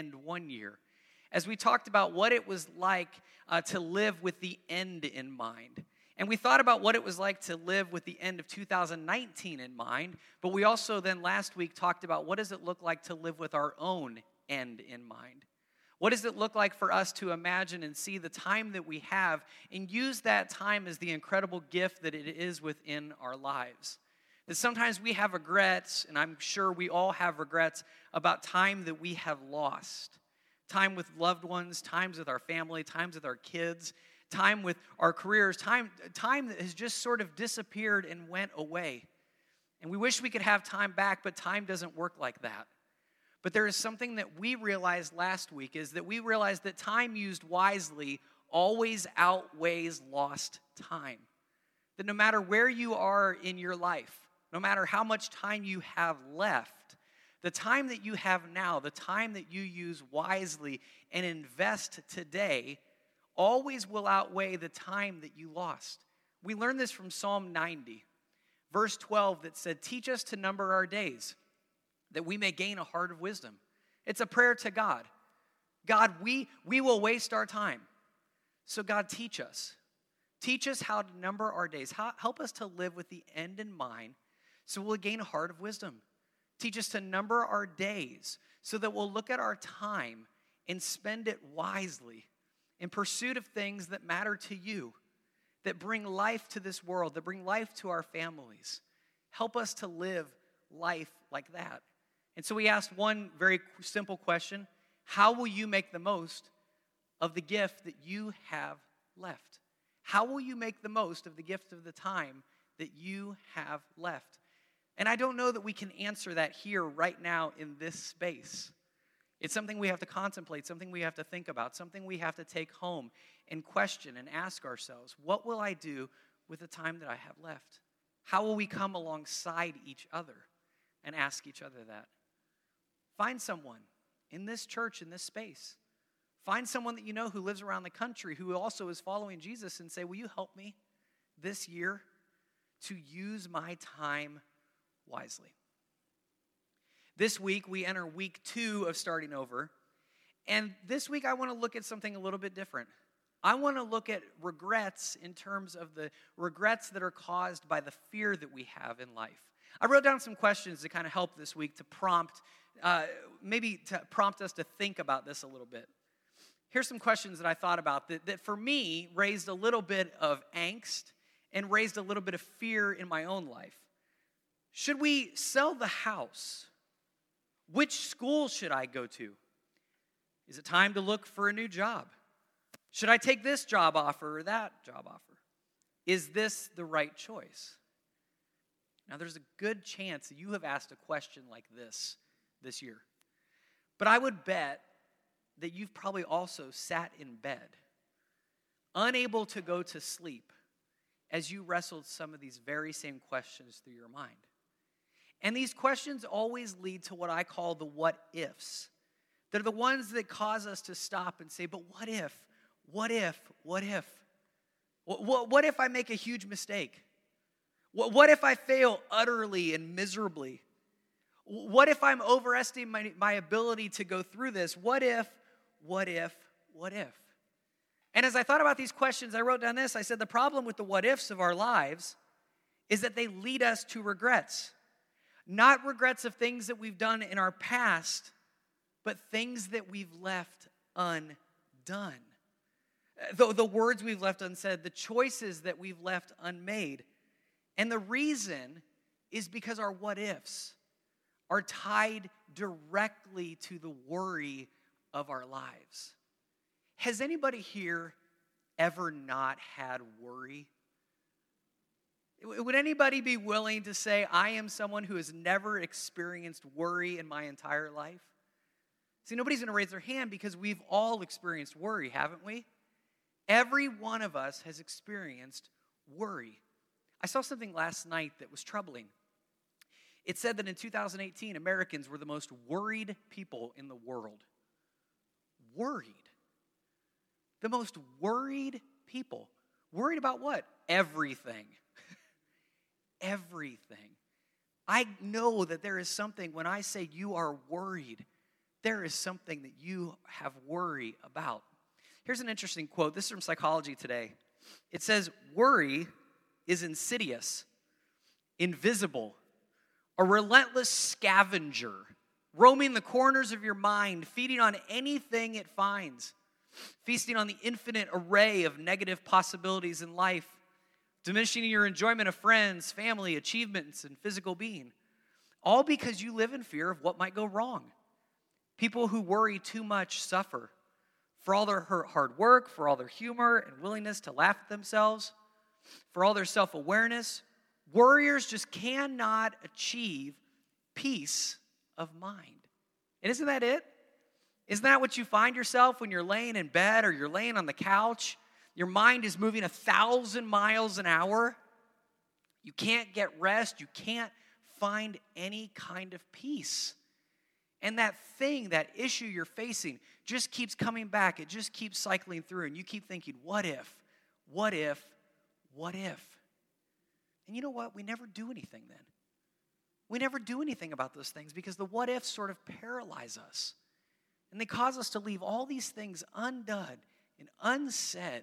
end one year, as we talked about what it was like uh, to live with the end in mind. And we thought about what it was like to live with the end of 2019 in mind, but we also then last week talked about what does it look like to live with our own end in mind. What does it look like for us to imagine and see the time that we have and use that time as the incredible gift that it is within our lives? That sometimes we have regrets, and I'm sure we all have regrets about time that we have lost. Time with loved ones, times with our family, times with our kids, time with our careers, time, time that has just sort of disappeared and went away. And we wish we could have time back, but time doesn't work like that. But there is something that we realized last week is that we realized that time used wisely always outweighs lost time. That no matter where you are in your life, no matter how much time you have left, the time that you have now, the time that you use wisely and invest today always will outweigh the time that you lost. We learn this from Psalm 90, verse 12, that said, Teach us to number our days, that we may gain a heart of wisdom. It's a prayer to God. God, we, we will waste our time. So, God, teach us. Teach us how to number our days. How, help us to live with the end in mind so we'll gain a heart of wisdom. Teach us to number our days so that we'll look at our time and spend it wisely in pursuit of things that matter to you, that bring life to this world, that bring life to our families. Help us to live life like that. And so we asked one very simple question How will you make the most of the gift that you have left? How will you make the most of the gift of the time that you have left? And I don't know that we can answer that here right now in this space. It's something we have to contemplate, something we have to think about, something we have to take home and question and ask ourselves what will I do with the time that I have left? How will we come alongside each other and ask each other that? Find someone in this church, in this space. Find someone that you know who lives around the country who also is following Jesus and say, Will you help me this year to use my time wisely? This week, we enter week two of starting over. And this week, I want to look at something a little bit different. I want to look at regrets in terms of the regrets that are caused by the fear that we have in life. I wrote down some questions to kind of help this week to prompt, uh, maybe to prompt us to think about this a little bit. Here's some questions that I thought about that, that for me raised a little bit of angst and raised a little bit of fear in my own life. Should we sell the house which school should I go to? Is it time to look for a new job? Should I take this job offer or that job offer? Is this the right choice? Now, there's a good chance that you have asked a question like this this year. But I would bet that you've probably also sat in bed, unable to go to sleep, as you wrestled some of these very same questions through your mind. And these questions always lead to what I call the what ifs. They're the ones that cause us to stop and say, but what if? What if? What if? What, what, what if I make a huge mistake? What, what if I fail utterly and miserably? What if I'm overestimating my, my ability to go through this? What if, what if, what if? And as I thought about these questions, I wrote down this. I said, the problem with the what ifs of our lives is that they lead us to regrets. Not regrets of things that we've done in our past, but things that we've left undone. The, the words we've left unsaid, the choices that we've left unmade. And the reason is because our what ifs are tied directly to the worry of our lives. Has anybody here ever not had worry? Would anybody be willing to say, I am someone who has never experienced worry in my entire life? See, nobody's going to raise their hand because we've all experienced worry, haven't we? Every one of us has experienced worry. I saw something last night that was troubling. It said that in 2018, Americans were the most worried people in the world. Worried. The most worried people. Worried about what? Everything everything. I know that there is something when I say you are worried, there is something that you have worry about. Here's an interesting quote. This is from Psychology Today. It says, Worry is insidious, invisible, a relentless scavenger, roaming the corners of your mind, feeding on anything it finds, feasting on the infinite array of negative possibilities in life, diminishing your enjoyment of friends, family, achievements, and physical being. All because you live in fear of what might go wrong. People who worry too much suffer for all their hard work, for all their humor and willingness to laugh at themselves, for all their self awareness. Warriors just cannot achieve peace of mind. And isn't that it? Isn't that what you find yourself when you're laying in bed or you're laying on the couch? Your mind is moving a thousand miles an hour. You can't get rest. You can't find any kind of peace. And that thing, that issue you're facing, just keeps coming back. It just keeps cycling through. And you keep thinking, what if? What if? What if? And you know what? We never do anything then. We never do anything about those things because the what ifs sort of paralyze us. And they cause us to leave all these things undone and unsaid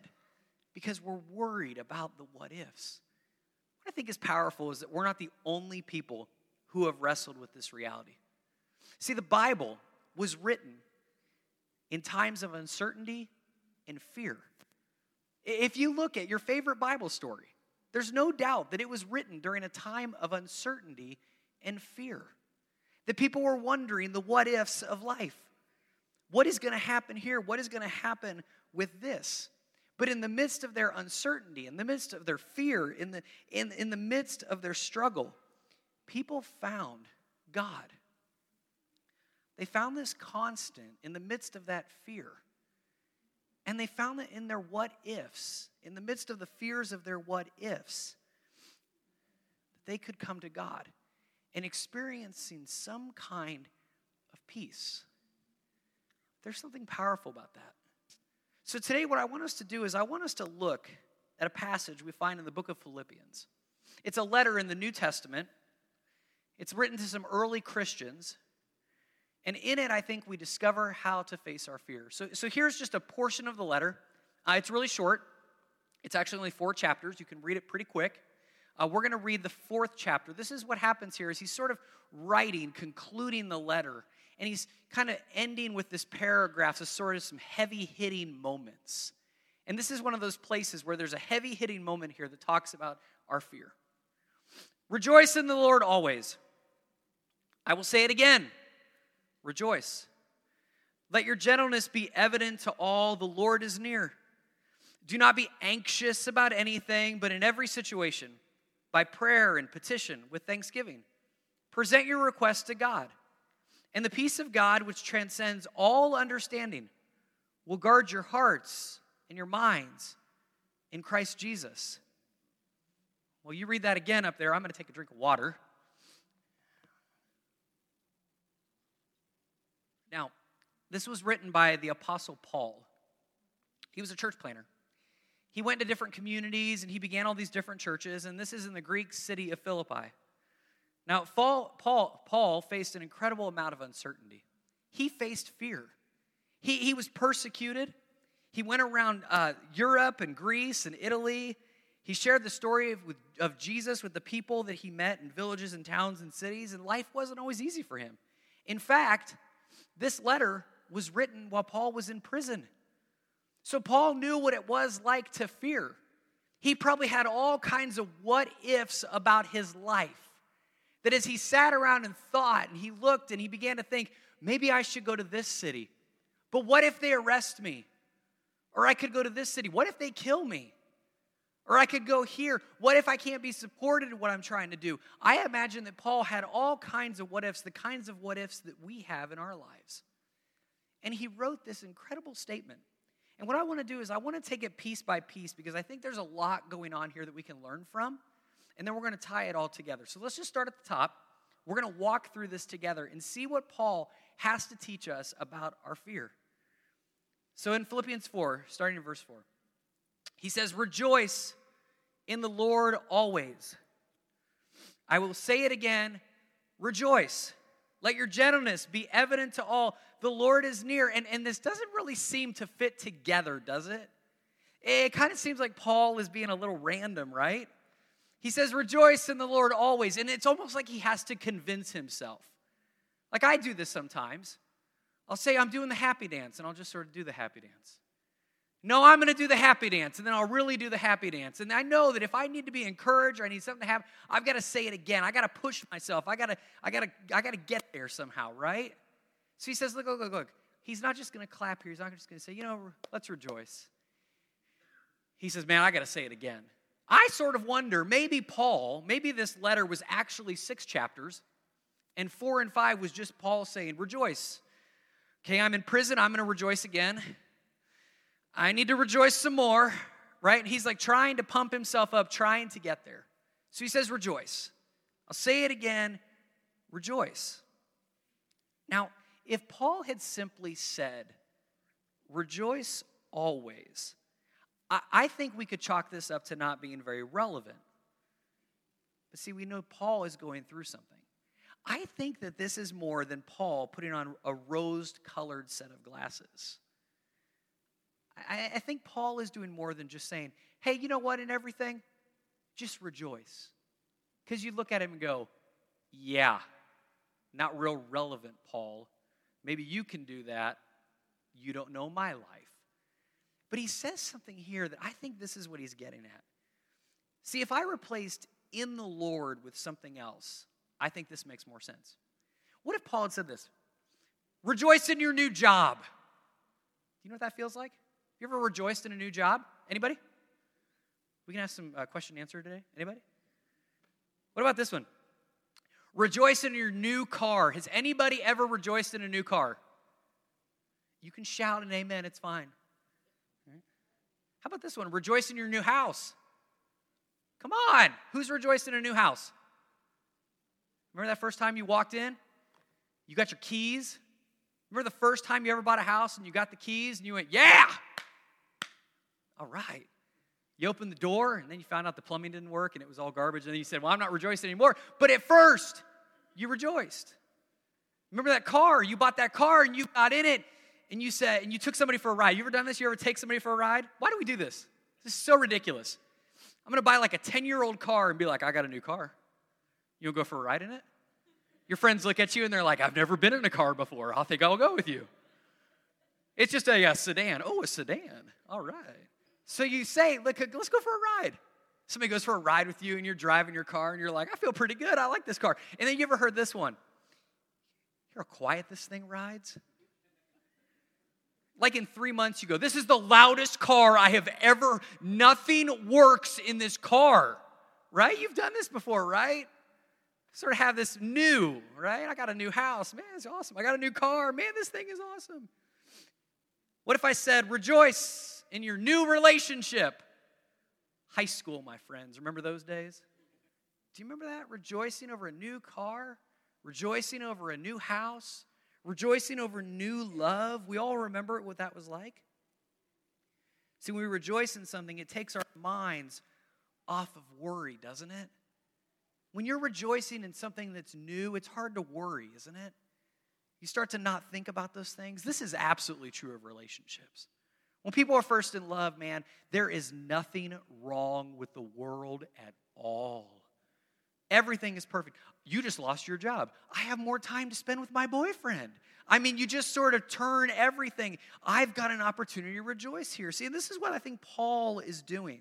because we're worried about the what ifs. What I think is powerful is that we're not the only people who have wrestled with this reality. See, the Bible was written in times of uncertainty and fear. If you look at your favorite Bible story, there's no doubt that it was written during a time of uncertainty and fear. That people were wondering the what ifs of life. What is going to happen here? What is going to happen with this? But in the midst of their uncertainty, in the midst of their fear, in the, in, in the midst of their struggle, people found God. They found this constant in the midst of that fear. And they found that in their what ifs, in the midst of the fears of their what ifs, that they could come to God and experiencing some kind of peace. There's something powerful about that. So, today, what I want us to do is I want us to look at a passage we find in the book of Philippians. It's a letter in the New Testament, it's written to some early Christians and in it, I think we discover how to face our fears. So, so here's just a portion of the letter. Uh, it's really short, it's actually only four chapters. You can read it pretty quick. Uh, we're going to read the fourth chapter. This is what happens here is he's sort of writing, concluding the letter, and he's kind of ending with this paragraph, this sort of some heavy hitting moments. And this is one of those places where there's a heavy hitting moment here that talks about our fear. Rejoice in the Lord always. I will say it again. Rejoice. Let your gentleness be evident to all. The Lord is near. Do not be anxious about anything, but in every situation, by prayer and petition with thanksgiving, present your requests to God. And the peace of God, which transcends all understanding, will guard your hearts and your minds in Christ Jesus. Well, you read that again up there. I'm going to take a drink of water. Now, this was written by the Apostle Paul. He was a church planner. He went to different communities and he began all these different churches, and this is in the Greek city of Philippi. Now, Paul, Paul, Paul faced an incredible amount of uncertainty. He faced fear. He, he was persecuted. He went around uh, Europe and Greece and Italy. He shared the story of, with, of Jesus with the people that he met in villages and towns and cities, and life wasn't always easy for him. In fact, this letter was written while Paul was in prison. So Paul knew what it was like to fear. He probably had all kinds of what ifs about his life. That as he sat around and thought and he looked and he began to think, maybe I should go to this city. But what if they arrest me? Or I could go to this city. What if they kill me? Or I could go here. What if I can't be supported in what I'm trying to do? I imagine that Paul had all kinds of what ifs, the kinds of what ifs that we have in our lives. And he wrote this incredible statement. And what I want to do is I want to take it piece by piece because I think there's a lot going on here that we can learn from. And then we're going to tie it all together. So let's just start at the top. We're going to walk through this together and see what Paul has to teach us about our fear. So in Philippians 4, starting in verse 4. He says, Rejoice in the Lord always. I will say it again rejoice. Let your gentleness be evident to all. The Lord is near. And, and this doesn't really seem to fit together, does it? It kind of seems like Paul is being a little random, right? He says, Rejoice in the Lord always. And it's almost like he has to convince himself. Like I do this sometimes. I'll say, I'm doing the happy dance, and I'll just sort of do the happy dance. No, I'm going to do the happy dance, and then I'll really do the happy dance. And I know that if I need to be encouraged or I need something to happen, I've got to say it again. I got to push myself. I got to, I got to, I got to get there somehow, right? So he says, look, look, look, look. He's not just going to clap here. He's not just going to say, you know, let's rejoice. He says, man, I got to say it again. I sort of wonder, maybe Paul, maybe this letter was actually six chapters, and four and five was just Paul saying, rejoice. Okay, I'm in prison. I'm going to rejoice again. I need to rejoice some more, right? And he's like trying to pump himself up, trying to get there. So he says, Rejoice. I'll say it again rejoice. Now, if Paul had simply said, Rejoice always, I, think we could chalk this up to not being very relevant. But see, we know Paul is going through something. I think that this is more than Paul putting on a rose colored set of glasses. I, I think Paul is doing more than just saying, hey, you know what, in everything, just rejoice. Because you look at him and go, yeah, not real relevant, Paul. Maybe you can do that. You don't know my life. But he says something here that I think this is what he's getting at. See, if I replaced in the Lord with something else, I think this makes more sense. What if Paul had said this? Rejoice in your new job. Do you know what that feels like? You ever rejoiced in a new job? Anybody? We can have some uh, question and answer today. Anybody? What about this one? Rejoice in your new car. Has anybody ever rejoiced in a new car? You can shout an amen, it's fine. How about this one? Rejoice in your new house. Come on. Who's rejoiced in a new house? Remember that first time you walked in? You got your keys? Remember the first time you ever bought a house and you got the keys and you went, Yeah! all right. You opened the door and then you found out the plumbing didn't work and it was all garbage. And then you said, Well, I'm not rejoicing anymore. But at first, you rejoiced. Remember that car? You bought that car and you got in it and you said, and you took somebody for a ride. You ever done this? You ever take somebody for a ride? Why do we do this? This is so ridiculous. I'm gonna buy like a 10 year old car and be like, I got a new car. You'll go for a ride in it? Your friends look at you and they're like, I've never been in a car before. I think I'll go with you. It's just a, a sedan. Oh, a sedan. All right. So you say, Look, let's go for a ride. Somebody goes for a ride with you and you're driving your car and you're like, I feel pretty good. I like this car. And then you ever heard this one? Hear how quiet this thing rides? Like in three months, you go, This is the loudest car I have ever, nothing works in this car, right? You've done this before, right? Sort of have this new, right? I got a new house. Man, it's awesome. I got a new car. Man, this thing is awesome. What if I said, Rejoice? in your new relationship. High school, my friends. Remember those days? Do you remember that? Rejoicing over a new car, rejoicing over a new house, rejoicing over new love. We all remember what that was like. See, when we rejoice in something, it takes our minds off of worry, doesn't it? When you're rejoicing in something that's new, it's hard to worry, isn't it? You start to not think about those things. This is absolutely true of relationships. When people are first in love, man, there is nothing wrong with the world at all. Everything is perfect. You just lost your job. I have more time to spend with my boyfriend. I mean, you just sort of turn everything. I've got an opportunity to rejoice here. See, this is what I think Paul is doing.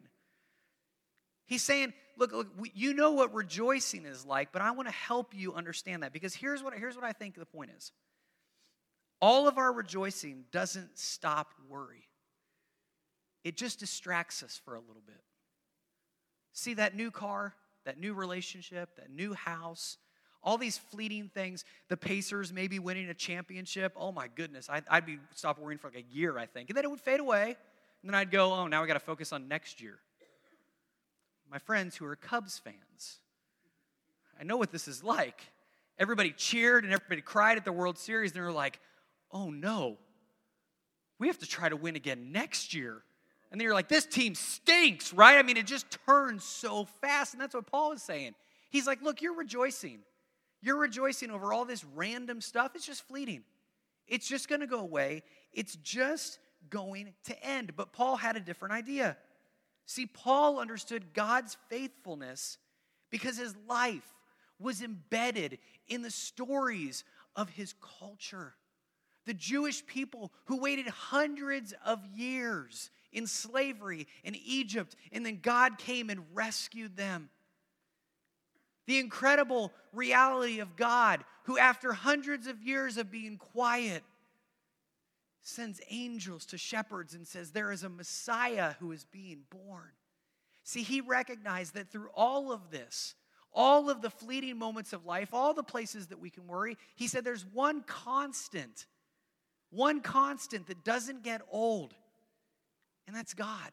He's saying, look, look you know what rejoicing is like, but I want to help you understand that because here's what, here's what I think the point is. All of our rejoicing doesn't stop worry it just distracts us for a little bit. See that new car, that new relationship, that new house, all these fleeting things. The Pacers maybe winning a championship. Oh my goodness, I'd, I'd be stop worrying for like a year, I think, and then it would fade away. And then I'd go, oh, now I got to focus on next year. My friends who are Cubs fans, I know what this is like. Everybody cheered and everybody cried at the World Series, and they're like, oh no, we have to try to win again next year. And then you're like, this team stinks, right? I mean, it just turns so fast. And that's what Paul is saying. He's like, look, you're rejoicing. You're rejoicing over all this random stuff. It's just fleeting. It's just going to go away. It's just going to end. But Paul had a different idea. See, Paul understood God's faithfulness because his life was embedded in the stories of his culture. The Jewish people who waited hundreds of years in slavery in Egypt, and then God came and rescued them. The incredible reality of God, who, after hundreds of years of being quiet, sends angels to shepherds and says, There is a Messiah who is being born. See, he recognized that through all of this, all of the fleeting moments of life, all the places that we can worry, he said there's one constant, one constant that doesn't get old and that's God.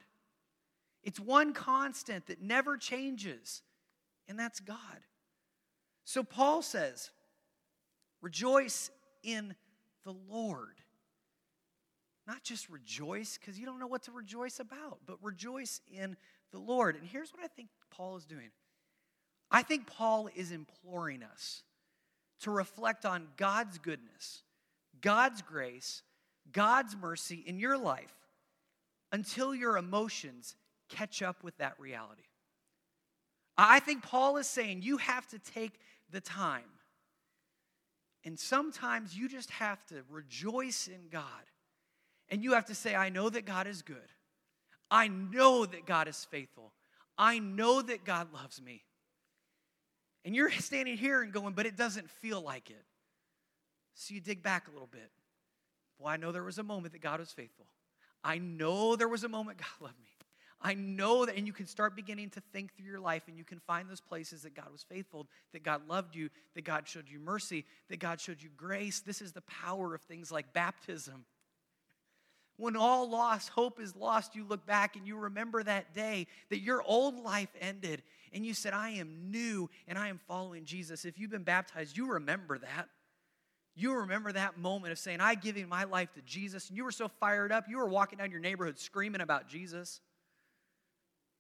It's one constant that never changes, and that's God. So Paul says, rejoice in the Lord. Not just rejoice because you don't know what to rejoice about, but rejoice in the Lord. And here's what I think Paul is doing I think Paul is imploring us to reflect on God's goodness, God's grace, God's mercy in your life until your emotions catch up with that reality. I think Paul is saying you have to take the time. And sometimes you just have to rejoice in God. And you have to say, I know that God is good. I know that God is faithful. I know that God loves me. And you're standing here and going, but it doesn't feel like it. So you dig back a little bit. Well, I know there was a moment that God was faithful. I know there was a moment God loved me. I know that, and you can start beginning to think through your life and you can find those places that God was faithful, that God loved you, that God showed you mercy, that God showed you grace. This is the power of things like baptism. When all lost, hope is lost, you look back and you remember that day that your old life ended and you said, I am new and I am following Jesus. If you've been baptized, you remember that. You remember that moment of saying, I giving my life to Jesus, and you were so fired up, you were walking down your neighborhood screaming about Jesus.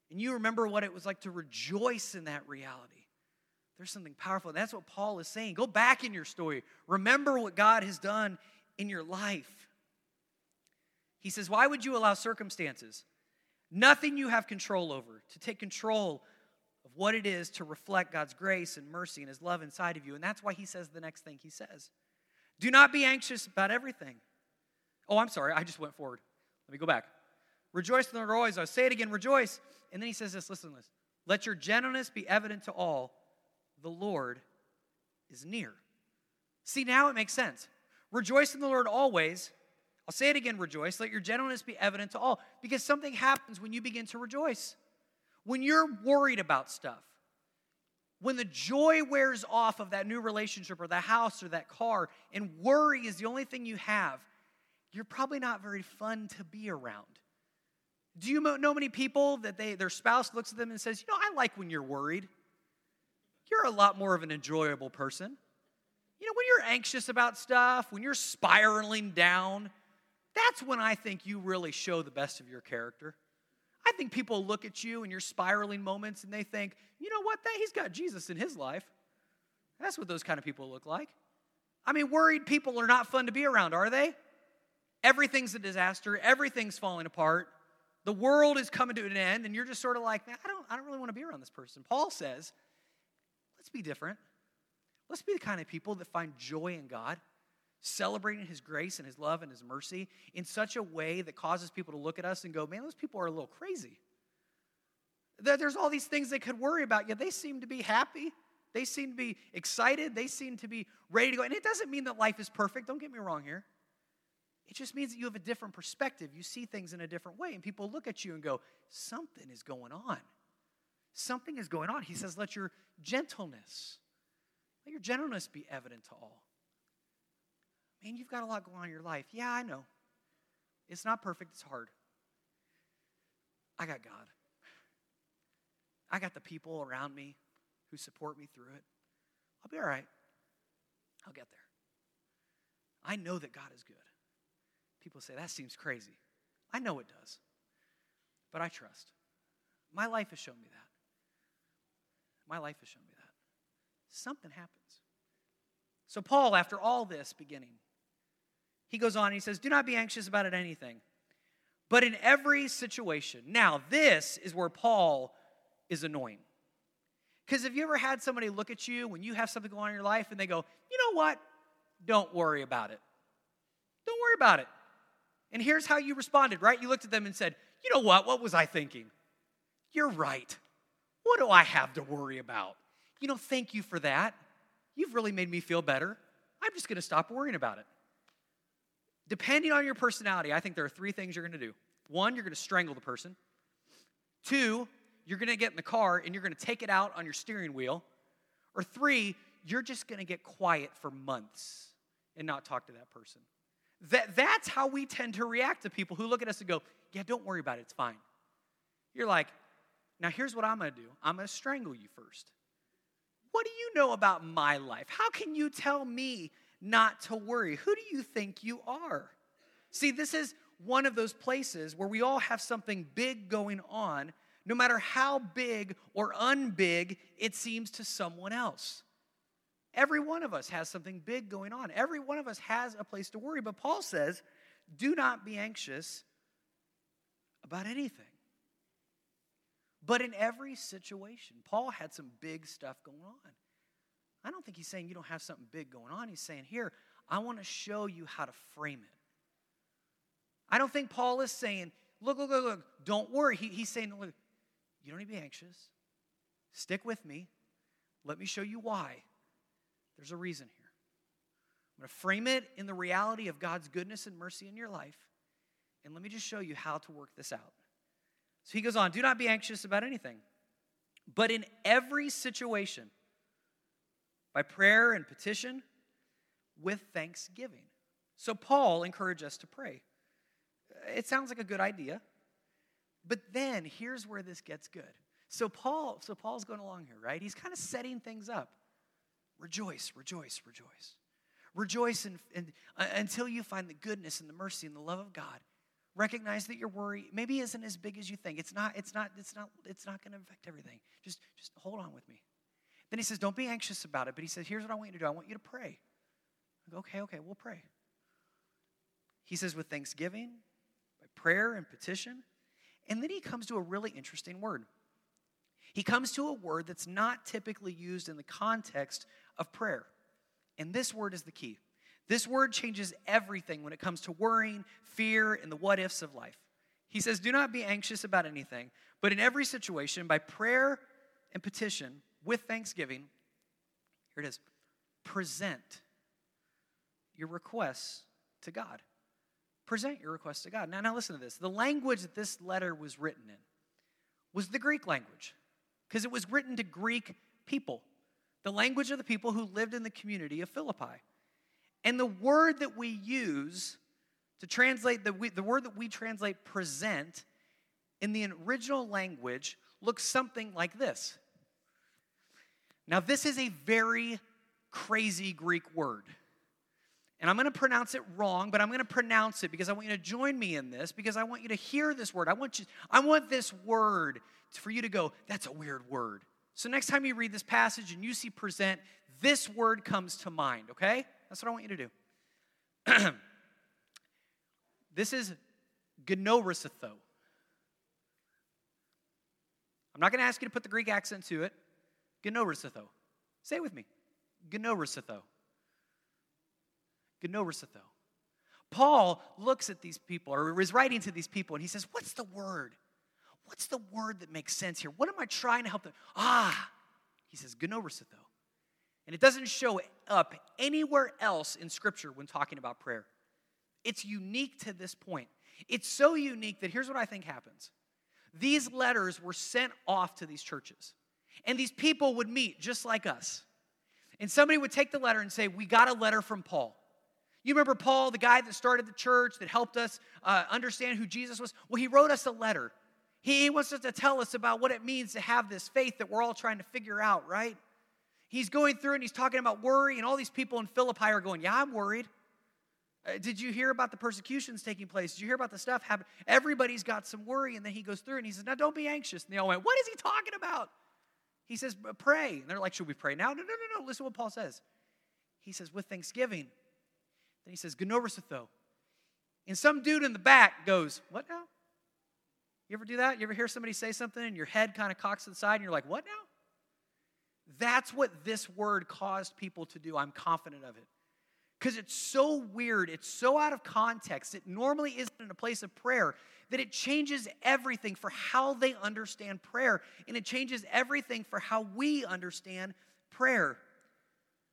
And you remember what it was like to rejoice in that reality. There's something powerful. And that's what Paul is saying. Go back in your story. Remember what God has done in your life. He says, Why would you allow circumstances, nothing you have control over, to take control of what it is to reflect God's grace and mercy and his love inside of you? And that's why he says the next thing he says. Do not be anxious about everything. Oh, I'm sorry. I just went forward. Let me go back. Rejoice in the Lord always. I say it again, rejoice. And then he says this listen this. Let your gentleness be evident to all. The Lord is near. See, now it makes sense. Rejoice in the Lord always. I'll say it again, rejoice. Let your gentleness be evident to all. Because something happens when you begin to rejoice. When you're worried about stuff, when the joy wears off of that new relationship or the house or that car, and worry is the only thing you have, you're probably not very fun to be around. Do you know many people that they, their spouse looks at them and says, You know, I like when you're worried. You're a lot more of an enjoyable person. You know, when you're anxious about stuff, when you're spiraling down, that's when I think you really show the best of your character. I think people look at you in your spiraling moments and they think, you know what, that, he's got Jesus in his life. That's what those kind of people look like. I mean, worried people are not fun to be around, are they? Everything's a disaster, everything's falling apart. The world is coming to an end, and you're just sort of like, I don't, I don't really want to be around this person. Paul says, let's be different. Let's be the kind of people that find joy in God celebrating his grace and his love and his mercy in such a way that causes people to look at us and go, man, those people are a little crazy. There's all these things they could worry about, yet they seem to be happy. They seem to be excited. They seem to be ready to go. And it doesn't mean that life is perfect. Don't get me wrong here. It just means that you have a different perspective. You see things in a different way. And people look at you and go, something is going on. Something is going on. He says, let your gentleness, let your gentleness be evident to all. Man, you've got a lot going on in your life. Yeah, I know. It's not perfect, it's hard. I got God. I got the people around me who support me through it. I'll be all right. I'll get there. I know that God is good. People say, that seems crazy. I know it does. But I trust. My life has shown me that. My life has shown me that. Something happens. So, Paul, after all this beginning, he goes on he says, Do not be anxious about it anything, but in every situation. Now, this is where Paul is annoying. Because have you ever had somebody look at you when you have something going on in your life and they go, You know what? Don't worry about it. Don't worry about it. And here's how you responded, right? You looked at them and said, You know what? What was I thinking? You're right. What do I have to worry about? You know, thank you for that. You've really made me feel better. I'm just going to stop worrying about it. Depending on your personality, I think there are three things you're going to do. One, you're going to strangle the person. Two, you're going to get in the car and you're going to take it out on your steering wheel. Or three, you're just going to get quiet for months and not talk to that person. That, that's how we tend to react to people who look at us and go, Yeah, don't worry about it, it's fine. You're like, Now here's what I'm going to do I'm going to strangle you first. What do you know about my life? How can you tell me not to worry? Who do you think you are? See, this is one of those places where we all have something big going on, no matter how big or unbig it seems to someone else. Every one of us has something big going on. Every one of us has a place to worry. But Paul says, do not be anxious about anything. But in every situation, Paul had some big stuff going on. I don't think he's saying you don't have something big going on. He's saying, here, I want to show you how to frame it. I don't think Paul is saying, look, look, look, look, don't worry. He, he's saying, look, you don't need to be anxious. Stick with me. Let me show you why. There's a reason here. I'm going to frame it in the reality of God's goodness and mercy in your life. And let me just show you how to work this out. So he goes on, do not be anxious about anything, but in every situation, by prayer and petition, with thanksgiving. So Paul encouraged us to pray. It sounds like a good idea, but then here's where this gets good. So Paul, so Paul's going along here, right? He's kind of setting things up. Rejoice, rejoice, rejoice. Rejoice in, in, uh, until you find the goodness and the mercy and the love of God recognize that your worry maybe isn't as big as you think it's not it's not it's not it's not going to affect everything just just hold on with me then he says don't be anxious about it. But he says here's what i want you to do. I want you to pray. I go, okay okay we'll pray. He says with thanksgiving by prayer and petition. And then he comes to a really interesting word. He comes to a word that's not typically used in the context of prayer. And this word is the key. This word changes everything when it comes to worrying, fear, and the what ifs of life. He says, Do not be anxious about anything, but in every situation, by prayer and petition, with thanksgiving, here it is, present your requests to God. Present your requests to God. Now, now listen to this. The language that this letter was written in was the Greek language, because it was written to Greek people, the language of the people who lived in the community of Philippi. And the word that we use to translate, the, the word that we translate present in the original language looks something like this. Now, this is a very crazy Greek word. And I'm going to pronounce it wrong, but I'm going to pronounce it because I want you to join me in this because I want you to hear this word. I want you I want this word for you to go, that's a weird word. So next time you read this passage and you see present, this word comes to mind, okay? That's what I want you to do. this is gnorisitho. I'm not going to ask you to put the Greek accent to it. Gnorisitho. Say it with me. Gnorisitho. Gnorisitho. Paul looks at these people, or is writing to these people, and he says, What's the word? What's the word that makes sense here? What am I trying to help them? Ah, he says, Gnorisitho. And it doesn't show up anywhere else in Scripture when talking about prayer. It's unique to this point. It's so unique that here's what I think happens these letters were sent off to these churches, and these people would meet just like us. And somebody would take the letter and say, We got a letter from Paul. You remember Paul, the guy that started the church, that helped us uh, understand who Jesus was? Well, he wrote us a letter. He wants us to tell us about what it means to have this faith that we're all trying to figure out, right? he's going through and he's talking about worry, and all these people in Philippi are going, Yeah, I'm worried. Uh, did you hear about the persecutions taking place? Did you hear about the stuff happening? Everybody's got some worry, and then he goes through and he says, Now don't be anxious. And they all went, What is he talking about? He says, Pray. And they're like, Should we pray now? No, no, no, no. Listen to what Paul says. he says, with thanksgiving. Then he says, Gnorisotho. And some dude in the back goes, What now? You ever do that? You ever hear somebody say something and your head kind of cocks to the side and you're like, What now? That's what this word caused people to do. I'm confident of it. Because it's so weird, it's so out of context, it normally isn't in a place of prayer that it changes everything for how they understand prayer. And it changes everything for how we understand prayer.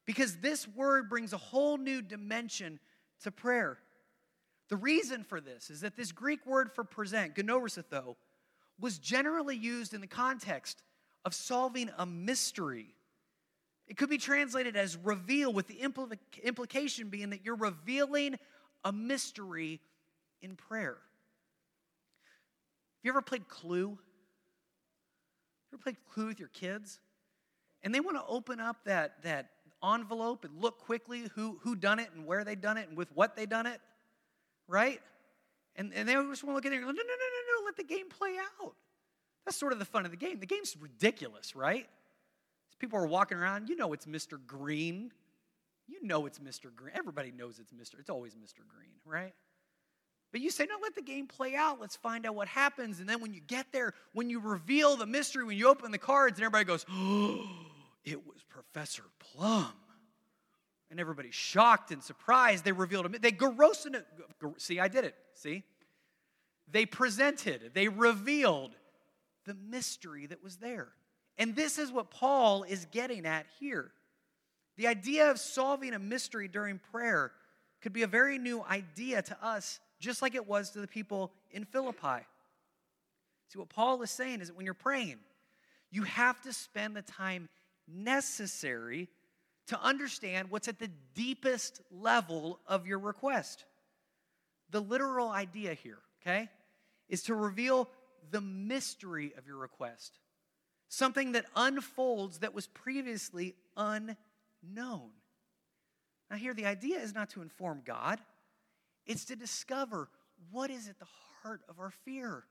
Because this word brings a whole new dimension to prayer. The reason for this is that this Greek word for present, gnorisotho, was generally used in the context of solving a mystery. It could be translated as reveal, with the impl- implication being that you're revealing a mystery in prayer. Have you ever played Clue? You ever played Clue with your kids? And they want to open up that, that envelope and look quickly who, who done it and where they done it and with what they done it right? And, and they just want to look at it and go, no, no, no, no, no, let the game play out. That's sort of the fun of the game. The game's ridiculous, right? People are walking around, you know it's Mr. Green. You know it's Mr. Green. Everybody knows it's Mr. It's always Mr. Green, right? But you say, no, let the game play out. Let's find out what happens. And then when you get there, when you reveal the mystery, when you open the cards, and everybody goes, oh, it was Professor Plum and everybody's shocked and surprised. They revealed him. They garosed See, I did it. See? They presented, they revealed the mystery that was there. And this is what Paul is getting at here. The idea of solving a mystery during prayer could be a very new idea to us, just like it was to the people in Philippi. See, what Paul is saying is that when you're praying, you have to spend the time necessary to understand what's at the deepest level of your request. The literal idea here, okay, is to reveal the mystery of your request, something that unfolds that was previously unknown. Now, here, the idea is not to inform God, it's to discover what is at the heart of our fear.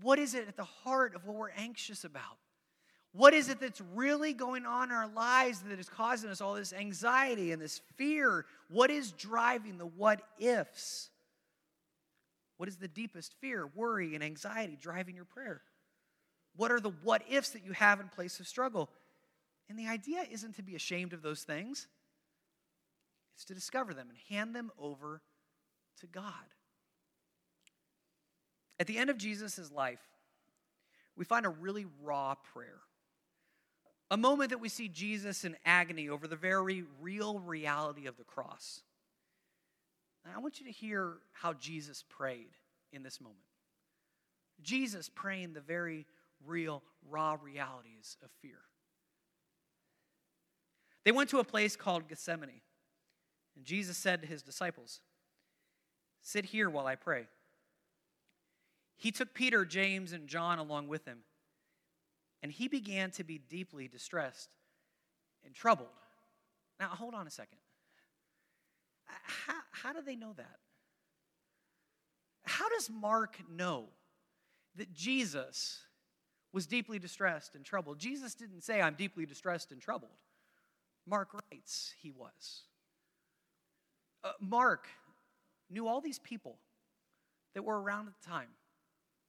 What is it at the heart of what we're anxious about? What is it that's really going on in our lives that is causing us all this anxiety and this fear? What is driving the what ifs? What is the deepest fear, worry, and anxiety driving your prayer? What are the what ifs that you have in place of struggle? And the idea isn't to be ashamed of those things, it's to discover them and hand them over to God. At the end of Jesus' life, we find a really raw prayer. A moment that we see Jesus in agony over the very real reality of the cross. And I want you to hear how Jesus prayed in this moment. Jesus praying the very real, raw realities of fear. They went to a place called Gethsemane, and Jesus said to his disciples, Sit here while I pray. He took Peter, James, and John along with him and he began to be deeply distressed and troubled. Now, hold on a second. How, how do they know that? How does Mark know that Jesus was deeply distressed and troubled? Jesus didn't say, I'm deeply distressed and troubled. Mark writes he was. Uh, Mark knew all these people that were around at the time,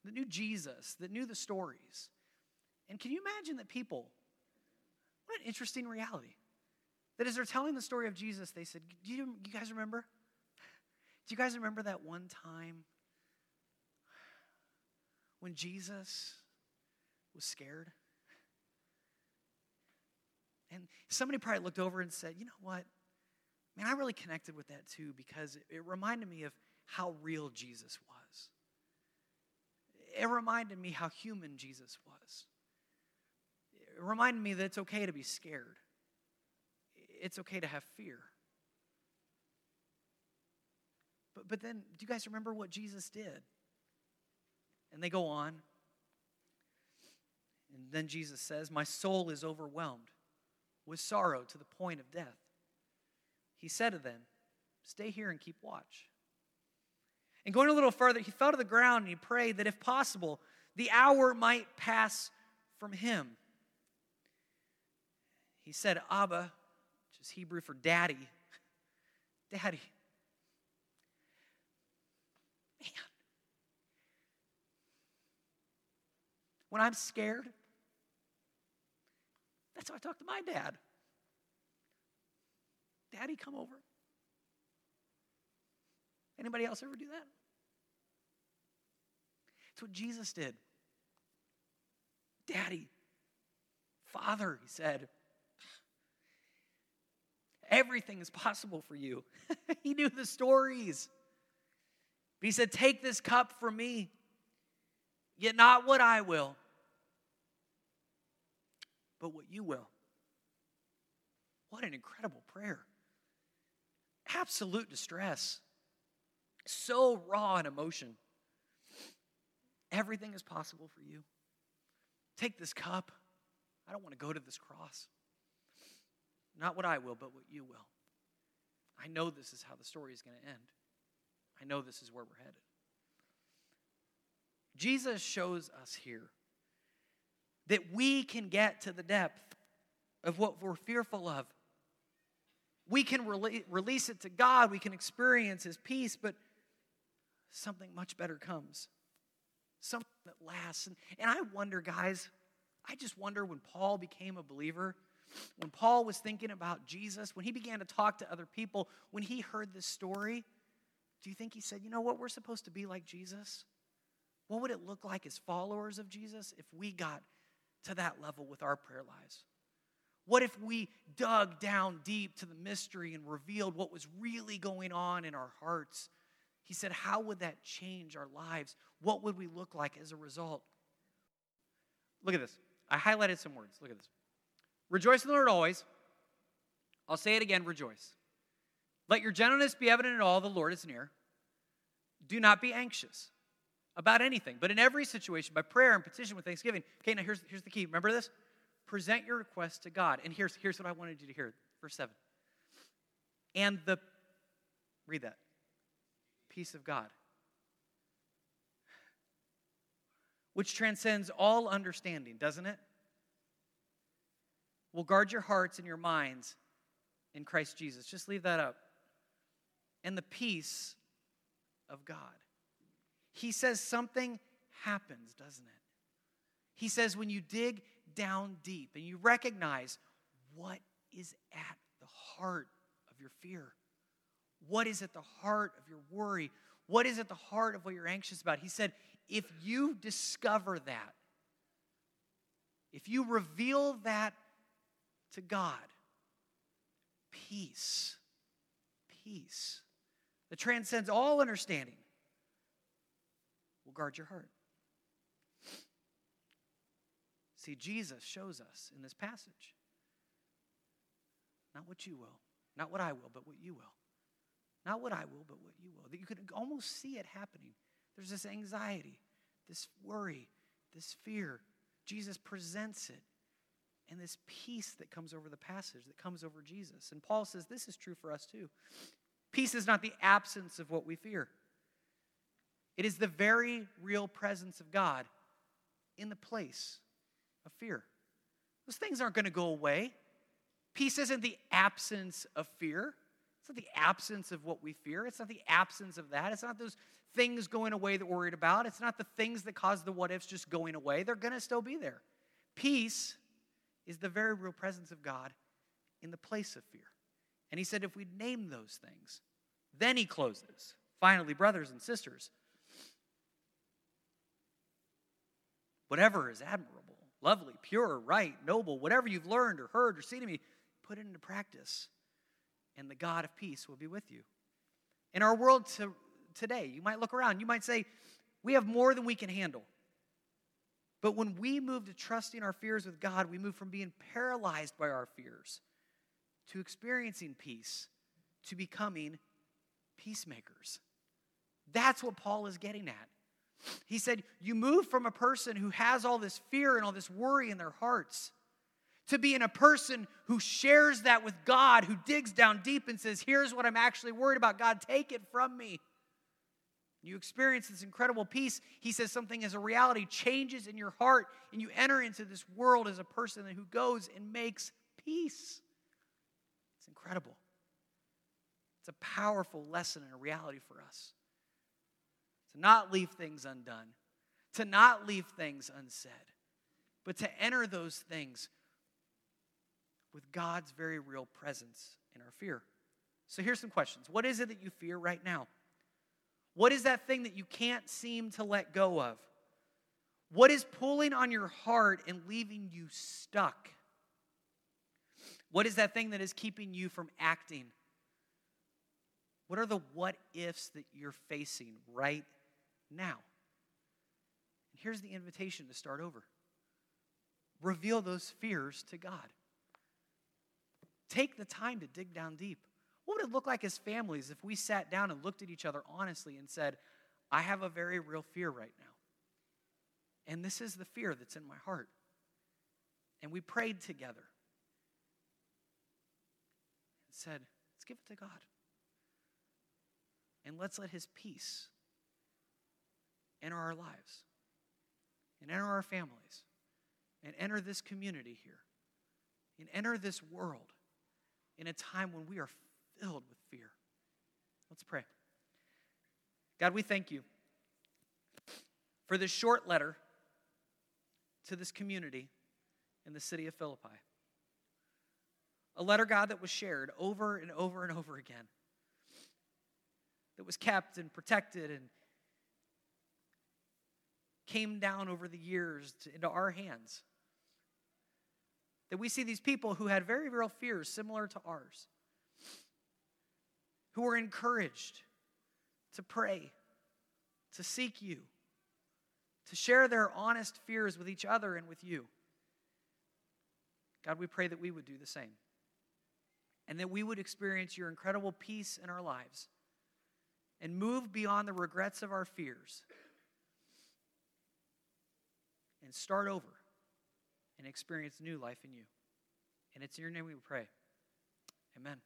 that knew Jesus, that knew the stories. And can you imagine that people, what an interesting reality, that as they're telling the story of Jesus, they said, Do you, you guys remember? Do you guys remember that one time when Jesus was scared? And somebody probably looked over and said, You know what? Man, I really connected with that too because it, reminded me of how real Jesus was. It reminded me how human Jesus was it reminded me that it's okay to be scared, it's okay to have fear. But, but then, do you guys remember what Jesus did? And they go on. And then Jesus says, My soul is overwhelmed with sorrow to the point of death. He said to them, Stay here and keep watch. And going a little further, he fell to the ground and he prayed that if possible, the hour might pass from him. He said, Abba, which is Hebrew for daddy. Daddy. Man. When I'm scared, that's how I talk to my dad. Daddy, come over. Anybody else ever do that? It's what Jesus did. Daddy, Father, he said, everything is possible for you. he knew the stories. But he said, Take this cup from me, yet not what I will, but what you will. What an incredible prayer. Absolute distress. So raw in emotion. Everything is possible for you. Take this cup. I don't want to go to this cross. Not what I will, but what you will. I know this is how the story is going to end. I know this is where we're headed. Jesus shows us here that we can get to the depth of what we're fearful of. We can rele- release it to God, we can experience His peace, but something much better comes. Something that lasts. And, and I wonder, guys, I just wonder when Paul became a believer, when Paul was thinking about Jesus, when he began to talk to other people, when he heard this story, do you think he said, you know what, we're supposed to be like Jesus? What would it look like as followers of Jesus if we got to that level with our prayer lives? What if we dug down deep to the mystery and revealed what was really going on in our hearts? He said, How would that change our lives? What would we look like as a result? Look at this. I highlighted some words. Look at this. Rejoice in the Lord always. I'll say it again rejoice. Let your gentleness be evident in all, the Lord is near. Do not be anxious about anything, but in every situation, by prayer and petition with thanksgiving. Okay, now here's, here's the key. Remember this? Present your request to God. And here's, here's what I wanted you to hear. Verse 7. And the, read that, peace of God, which transcends all understanding, doesn't it? Will guard your hearts and your minds in Christ Jesus. Just leave that up and the peace of God. He says something happens, doesn't it? He says when you dig down deep and you recognize what is at the heart of your fear, what is at the heart of your worry, what is at the heart of what you're anxious about. He said, if you discover that, if you reveal that to God, peace, peace that transcends all understanding will guard your heart. See, Jesus shows us in this passage not what you will, not what I will, but what you will. Not what I will, but what you will. That you can almost see it happening. There's this anxiety, this worry, this fear. Jesus presents it and this peace that comes over the passage, that comes over Jesus. And Paul says this is true for us too. Peace is not the absence of what we fear, it is the very real presence of God in the place of fear. Those things aren't going to go away. Peace isn't the absence of fear. It's not the absence of what we fear. It's not the absence of that. It's not those things going away that we're worried about. It's not the things that cause the what ifs just going away. They're going to still be there. Peace is the very real presence of God in the place of fear. And he said, if we name those things, then he closes. Finally, brothers and sisters, whatever is admirable, lovely, pure, right, noble, whatever you've learned or heard or seen of me, put it into practice, and the God of peace will be with you. In our world to, today, you might look around, you might say, we have more than we can handle. But when we move to trusting our fears with God, we move from being paralyzed by our fears to experiencing peace to becoming peacemakers. That's what Paul is getting at. He said, You move from a person who has all this fear and all this worry in their hearts to being a person who shares that with God, who digs down deep and says, Here's what I'm actually worried about. God, take it from me. You experience this incredible peace. He says something as a reality changes in your heart, and you enter into this world as a person who goes and makes peace. It's incredible. It's a powerful lesson and a reality for us. Not leave things undone, to not leave things unsaid, but to enter those things with God's very real presence in our fear. So here's some questions. What is it that you fear right now? What is that thing that you can't seem to let go of? What is pulling on your heart and leaving you stuck? What is that thing that is keeping you from acting? What are the what ifs that you're facing right now? And here's the invitation to start over reveal those fears to God. Take the time to dig down deep. What would it look like as families if we sat down and looked at each other honestly and said, I have a very real fear right now? And this is the fear that's in my heart. And we prayed together and said, let's give it to God. And let's let His peace enter our lives and enter our families and enter this community here and enter this world in a time when we are filled with fear. Let's pray. God, we thank you for this short letter to this community in the city of Philippi. A letter, God, that was shared over and over and over again, that was kept and protected and came down over the years to, into our hands. That we see these people who had very real fears similar to ours, who were encouraged to pray, to seek you to share their honest fears with each other and with you. God, we pray that we would do the same and that we would experience your incredible peace in our lives and move beyond the regrets of our fears and start over and experience new life in you. And it's in your name we pray. Amen.